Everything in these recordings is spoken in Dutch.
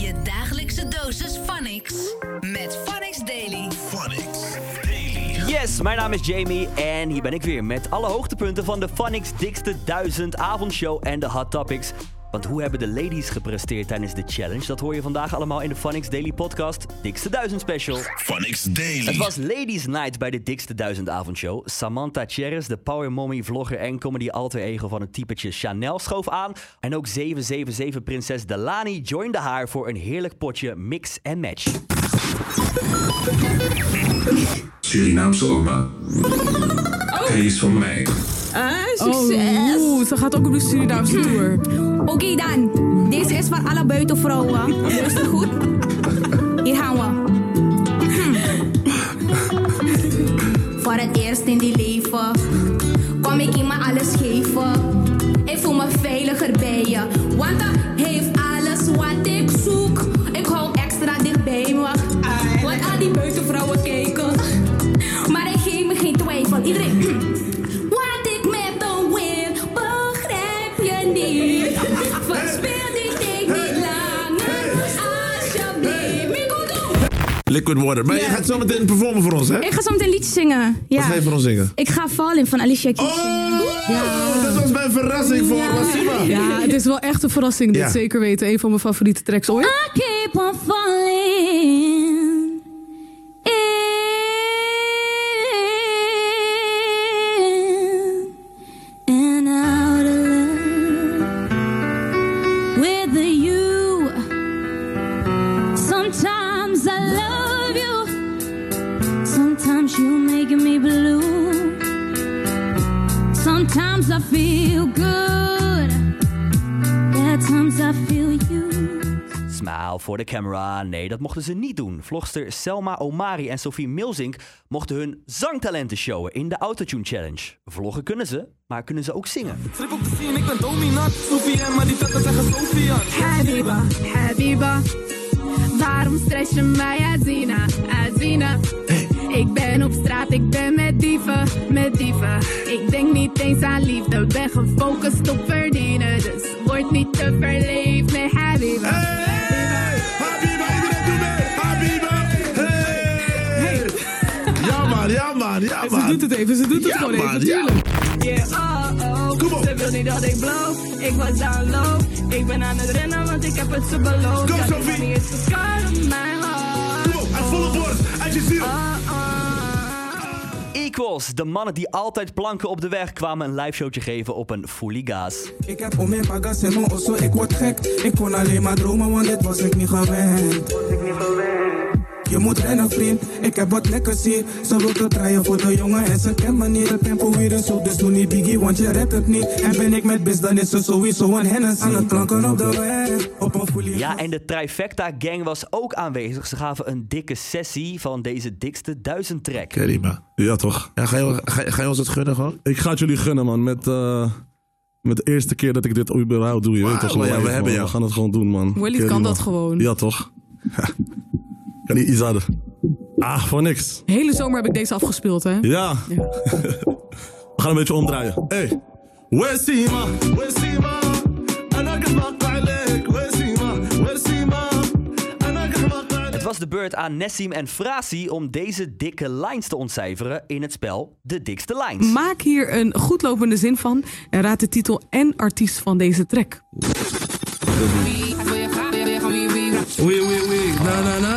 Je dagelijkse dosis Phonics. Met Phonics Daily. Yes, mijn naam is Jamie en hier ben ik weer met alle hoogtepunten van de Phonics dikste 1000 avondshow en de hot topics. Want hoe hebben de ladies gepresteerd tijdens de challenge? Dat hoor je vandaag allemaal in de Phonics Daily podcast, dikste 1000 special. Phonics Daily. Het was Ladies Night bij de dikste 1000 avondshow. Samantha Cheris, de power mommy, vlogger en comedy alter ego van het typetje Chanel schoof aan. En ook 777 prinses Delani joinde haar voor een heerlijk potje mix en match. Surinaamse oma. Hij is van mij. Ah, succes! Oh, oeh, ze gaat ook op de Surinaamse tour. Oké dan, deze is voor alle buitenvrouwen. Rustig goed. Hier gaan we. voor het eerst in die leven kom ik iemand alles geven. Liquid Water. Maar je gaat zo meteen performen voor ons, hè? Ik ga zo meteen een liedje zingen. Ja. Wat ga je voor ons zingen? Ik ga Falling van Alicia Keys. Oh, dat was mijn verrassing voor Massima. Ja, het is wel echt een verrassing. Dit Ja. zeker weten. Een van mijn favoriete tracks ooit. Make me blue. Sometimes I feel good, at times I feel you. Smile voor de camera. Nee, dat mochten ze niet doen. Vlogster Selma Omari en Sophie Milzink mochten hun zangtalenten showen in de Autotune Challenge. Vloggen kunnen ze, maar kunnen ze ook zingen. Trip op de scene, ik ben dominant. Sophie en maar die vetten zeggen Sophia. Habiba, Habiba. Waarom stress je mij, Azina, Azina? Ik ben op straat, ik ben met dieven, met dieven. Ik denk niet eens aan liefde, ben gefocust op verdienen. Dus word niet te verleefd, nee, Habiba. Habiba, iedereen doet mee. Habiba. Hey. Ja, man, ja, man, ja, Ze man. doet het even, ze doet het Ja, gewoon man, even, ja. tuurlijk. Yeah, oh, oh. Kom op. Ze wil niet dat ik blow. Ik was down low. Ik ben aan het rennen, want ik heb het ze beloofd. Kom, Ja, Sophie. is Equals, de mannen die altijd planken op de weg, kwamen een liveshowtje geven op een fully gas. Ik heb om mijn bagas en mijn osso, ik word gek. Ik kon alleen maar dromen, want dit was ik niet gewend. Je moet rennen, vriend. Ik heb wat lekkers hier. Ze wil te draaien voor de jongen en ze kent me niet. Het tempo weer is zo, dus doe niet biggie, want je redt het niet. En ben ik met bis, dan is ze sowieso een hennis. Aan het klanken op de weg, op een folie. Ja, en de Trifecta Gang was ook aanwezig. Ze gaven een dikke sessie van deze dikste duizend track. Ja, toch? Ja, ga, je, ga, je- ga je ons het gunnen gewoon? Ik ga het jullie gunnen, man. Met, eh, met de eerste keer dat ik dit überhaupt doe. Je weet toch ja, we hebben man. jou. We gaan het gewoon doen, man. Kerry, kan man. dat gewoon. Ja, toch? En die Ah, voor niks. De hele zomer heb ik deze afgespeeld, hè? Ja. We gaan een beetje omdraaien. Hey. Het was de beurt aan Nessim en Frasi om deze dikke lines te ontcijferen in het spel De Dikste Lines. Maak hier een goedlopende zin van en raad de titel en artiest van deze track. Wee, wee, wee, na, na, na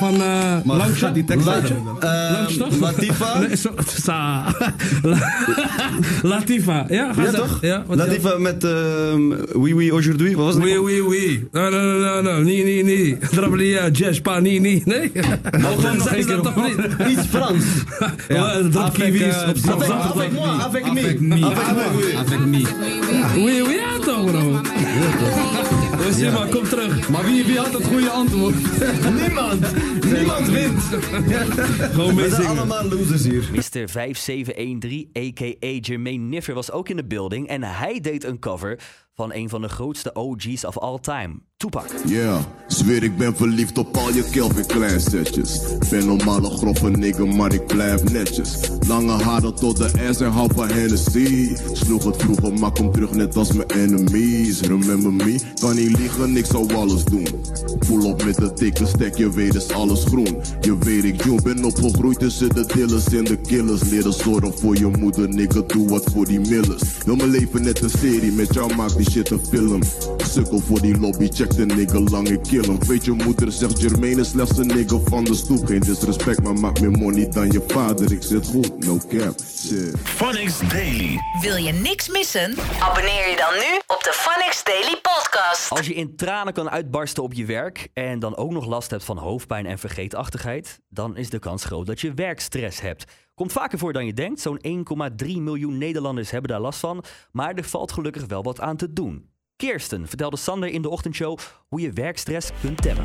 eh, van uh, Langstraat, die tekst. Langstraat? Latifa? Nee, zo, sa. Latifa. Ja, ga Ja, toch? Ja, Latifa met ehm Oui Oui Aujourd'hui. Wat was het? Wee, wee, wee. No, no, no, no, no. Nee, nee, nee. Drabbelia, jazz, pa, nee, nee. Nee. gewoon nog zeggen één ze keer dat op- toch niet? Iets Frans. Ja, drop kiwis op Avec, zand. avec moi, avec me. Avec me. Avec me. Wee, wee, ja toch, bro. Wesima, kom terug. Maar wie, wie had het goede antwoord? Niemand. Niemand wint. Gewoon We zijn allemaal losers hier. Mr. 5713, a.k.a. Jermaine Niffer, was ook in de building. En hij deed een cover van een van de grootste OG's of all time, Tupac. Yeah, zweer ik ben verliefd op al je Kelvin Klein setjes. Ben normale grove nigga, maar ik blijf netjes. Lange haren tot de ass en hou van Hennessy. Sloeg het vroeger, maar kom terug net als mijn enemies. Remember me? Kan niet liegen, ik zou alles doen. Voel op met de dikke stek, je weet is alles groen. Je weet ik joe, ben opgegroeid tussen de dillers en de killers. Leren zorgen voor je moeder, nigga, doe wat voor die millers. Wil mijn leven net een serie, met jou maakt die shit een film. Sukkel voor die lobby, check de nigga lang, ik kill hem. Weet je moeder, zegt Jermaine is slechts een nigga van de stoep. Geen disrespect, maar maakt meer money dan je vader. Ik zit goed, no cap, shit. Phonics Daily. Wil je niks missen? Abonneer je dan nu op de Phonics Daily podcast. Als je in tranen kan uitbarsten op je werk en dan ook nog last hebt van hoofdpijn en vergeetachtigheid, dan is de kans groot dat je werkstress hebt. Komt vaker voor dan je denkt. Zo'n 1,3 miljoen Nederlanders hebben daar last van. Maar er valt gelukkig wel wat aan te doen. Kirsten vertelde Sander in de ochtendshow hoe je werkstress kunt temmen.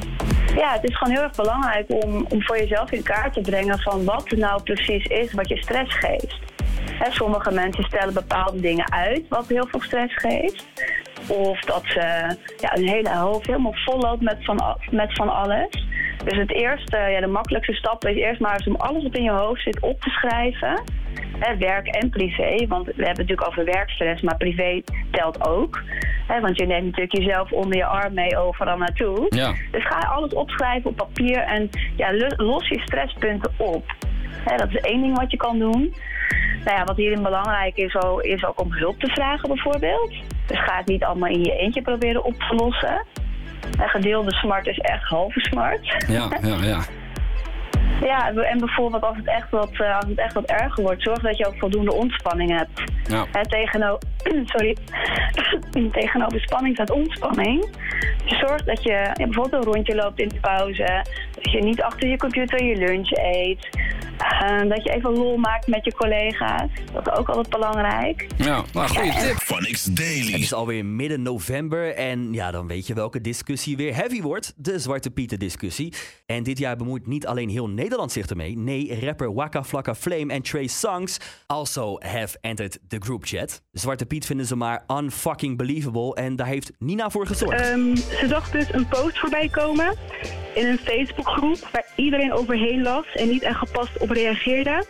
Ja, het is gewoon heel erg belangrijk om, om voor jezelf in kaart te brengen van wat nou precies is wat je stress geeft. Hè, sommige mensen stellen bepaalde dingen uit wat heel veel stress geeft. Of dat ze ja, hele hoofd helemaal vol loopt met van, met van alles. Dus het eerste, ja, de makkelijkste stap is eerst maar eens om alles wat in je hoofd zit op te schrijven. Hè, werk en privé, want we hebben het natuurlijk over werkstress, maar privé telt ook. Hè, want je neemt natuurlijk jezelf onder je arm mee overal naartoe. Ja. Dus ga alles opschrijven op papier en ja, lo- los je stresspunten op. Hè, dat is één ding wat je kan doen. Nou ja, wat hierin belangrijk is, is ook om hulp te vragen bijvoorbeeld. Dus ga het niet allemaal in je eentje proberen op te lossen. En gedeelde smart is echt halve smart. Ja, ja, ja. Ja, en bijvoorbeeld als het echt wat, eh, als het echt wat erger wordt, zorg dat je ook voldoende ontspanning hebt. Ja. Hè, tegeno sorry, tegenover spanning staat ontspanning. Dus zorg dat je bijvoorbeeld een rondje loopt in de pauze. Dat je niet achter je computer je lunch eet. Eh, dat je even lol maakt met je collega's. Dat is ook altijd belangrijk. Ja, nou, goede Ja, tip. Phonics Daily. Het is alweer midden november en ja, dan weet je welke discussie weer heavy wordt. De Zwarte Pieten discussie. En dit jaar bemoeit niet alleen heel Nederland zich ermee. Nee, rapper Waka Flocka Flame en Trey Songs also have entered the group chat. Zwarte Piet vinden ze maar unfucking believable en daar heeft Nina voor gezorgd. Ehm, ze zag dus een post voorbij komen in een Facebookgroep waar iedereen overheen las en niet echt gepast op reageerde.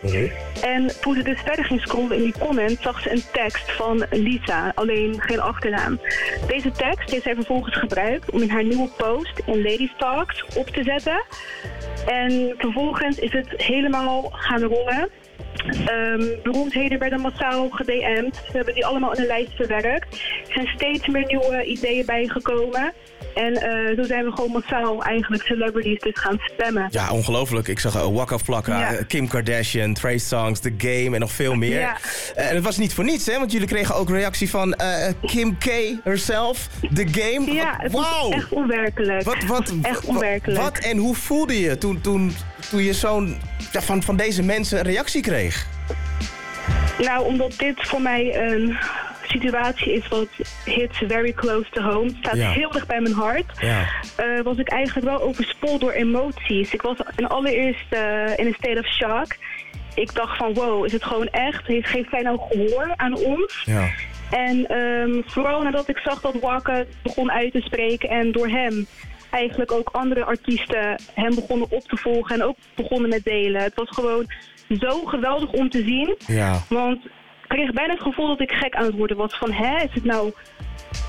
En toen ze dus verder ging scrollen in die comment, zag ze een tekst van Lisa, alleen geen achternaam. Deze tekst heeft zij vervolgens gebruikt om in haar nieuwe post in Ladies Talks op te zetten. En vervolgens is het helemaal gaan rollen. Ehm beroemdheden werden massaal gedM'd. We hebben die allemaal in een lijst verwerkt. Er zijn steeds meer nieuwe ideeën bijgekomen. En eh, zo zijn we gewoon massaal eigenlijk celebrities dus gaan spammen. Ja, ongelooflijk. Ik zag uh, Waka Flocka, Ja. eh, Kim Kardashian, Trey Songs, The Game en nog veel meer. Ja. En het was niet voor niets, hè? Want jullie kregen ook reactie van Kim K herself, The Game. Ja, het was Wauw! echt onwerkelijk. Wat, wat, echt onwerkelijk. Wat en hoe voelde je toen, toen, toen je zo'n van, van deze mensen een reactie kreeg? Nou, omdat dit voor mij een situatie is wat hits very close to home. Het staat Ja. heel dicht bij mijn hart. Ja. eh, was ik eigenlijk wel overspoeld door emoties. Ik was in allereerst eh, in een state of shock. Ik dacht van wow, is het gewoon echt? Heeft geen fijn ook gehoor aan ons? Ja. En ehm, vooral nadat ik zag dat Wakke begon uit te spreken en door hem eigenlijk ook andere artiesten hem begonnen op te volgen en ook begonnen met delen. Het was gewoon zo geweldig om te zien. Ja. Want ik kreeg bijna het gevoel dat ik gek aan het worden was van hè, is het nou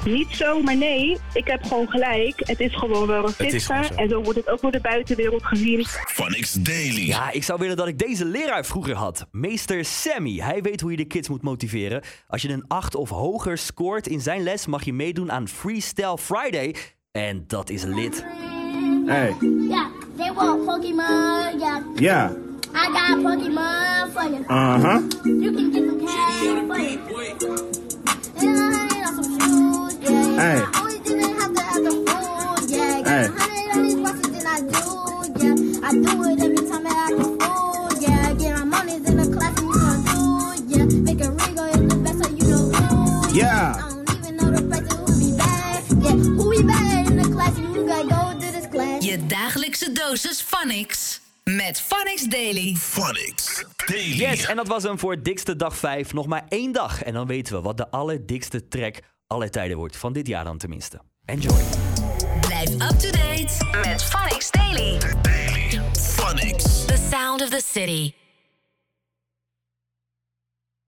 niet zo? Maar nee, ik heb gewoon gelijk. Het is gewoon wel racisme en zo wordt het ook door de buitenwereld gezien. Phonics Daily. Ja, ik zou willen dat ik deze leraar vroeger had. Meester Sammy. Hij weet hoe je de kids moet motiveren. Als je een 8 of hoger scoort in zijn les, mag je meedoen aan Freestyle Friday. En dat is lid. Hey. Yeah, they want Pokemon. Yeah, Yeah. I got Pokemon for you. Uh-huh. You can get some cash for you. And on some shoes. Yeah, Hey. Phonics Daily. Yes, en dat was hem voor dikste dag 5. Nog maar één dag. En dan weten we wat de allerdikste trek aller tijden wordt. Van dit jaar dan tenminste. Enjoy. Blijf up to date met Phonics Daily. Daily. Phonics. The sound of the city.